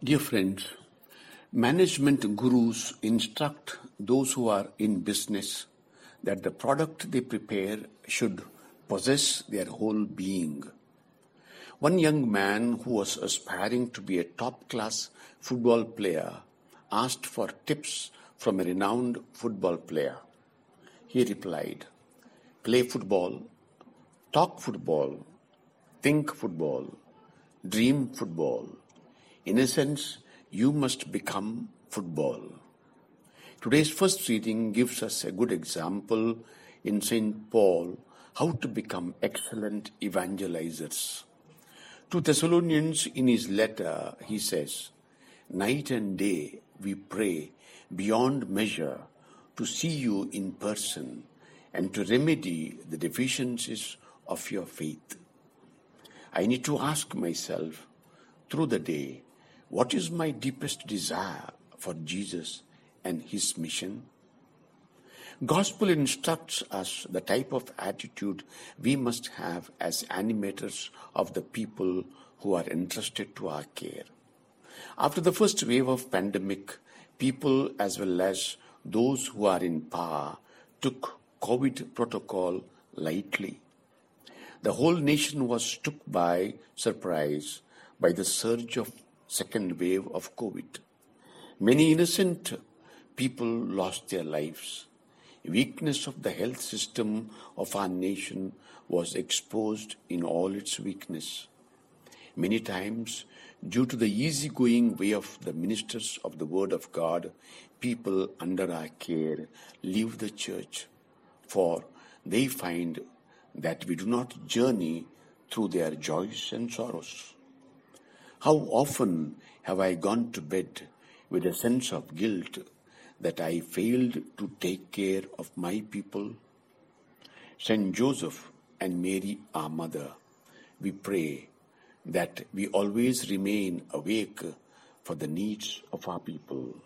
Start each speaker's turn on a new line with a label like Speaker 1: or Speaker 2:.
Speaker 1: Dear friends, management gurus instruct those who are in business that the product they prepare should possess their whole being. One young man who was aspiring to be a top class football player asked for tips from a renowned football player. He replied, Play football, talk football, think football, dream football. In a sense, you must become football. Today's first reading gives us a good example in St. Paul how to become excellent evangelizers. To Thessalonians, in his letter, he says, Night and day we pray beyond measure to see you in person and to remedy the deficiencies of your faith. I need to ask myself through the day, what is my deepest desire for Jesus and his mission? Gospel instructs us the type of attitude we must have as animators of the people who are entrusted to our care. After the first wave of pandemic, people as well as those who are in power took COVID protocol lightly. The whole nation was struck by surprise by the surge of second wave of COVID. Many innocent people lost their lives. Weakness of the health system of our nation was exposed in all its weakness. Many times, due to the easygoing way of the ministers of the Word of God, people under our care leave the church, for they find that we do not journey through their joys and sorrows. How often have I gone to bed with a sense of guilt that I failed to take care of my people? Saint Joseph and Mary, our mother, we pray that we always remain awake for the needs of our people.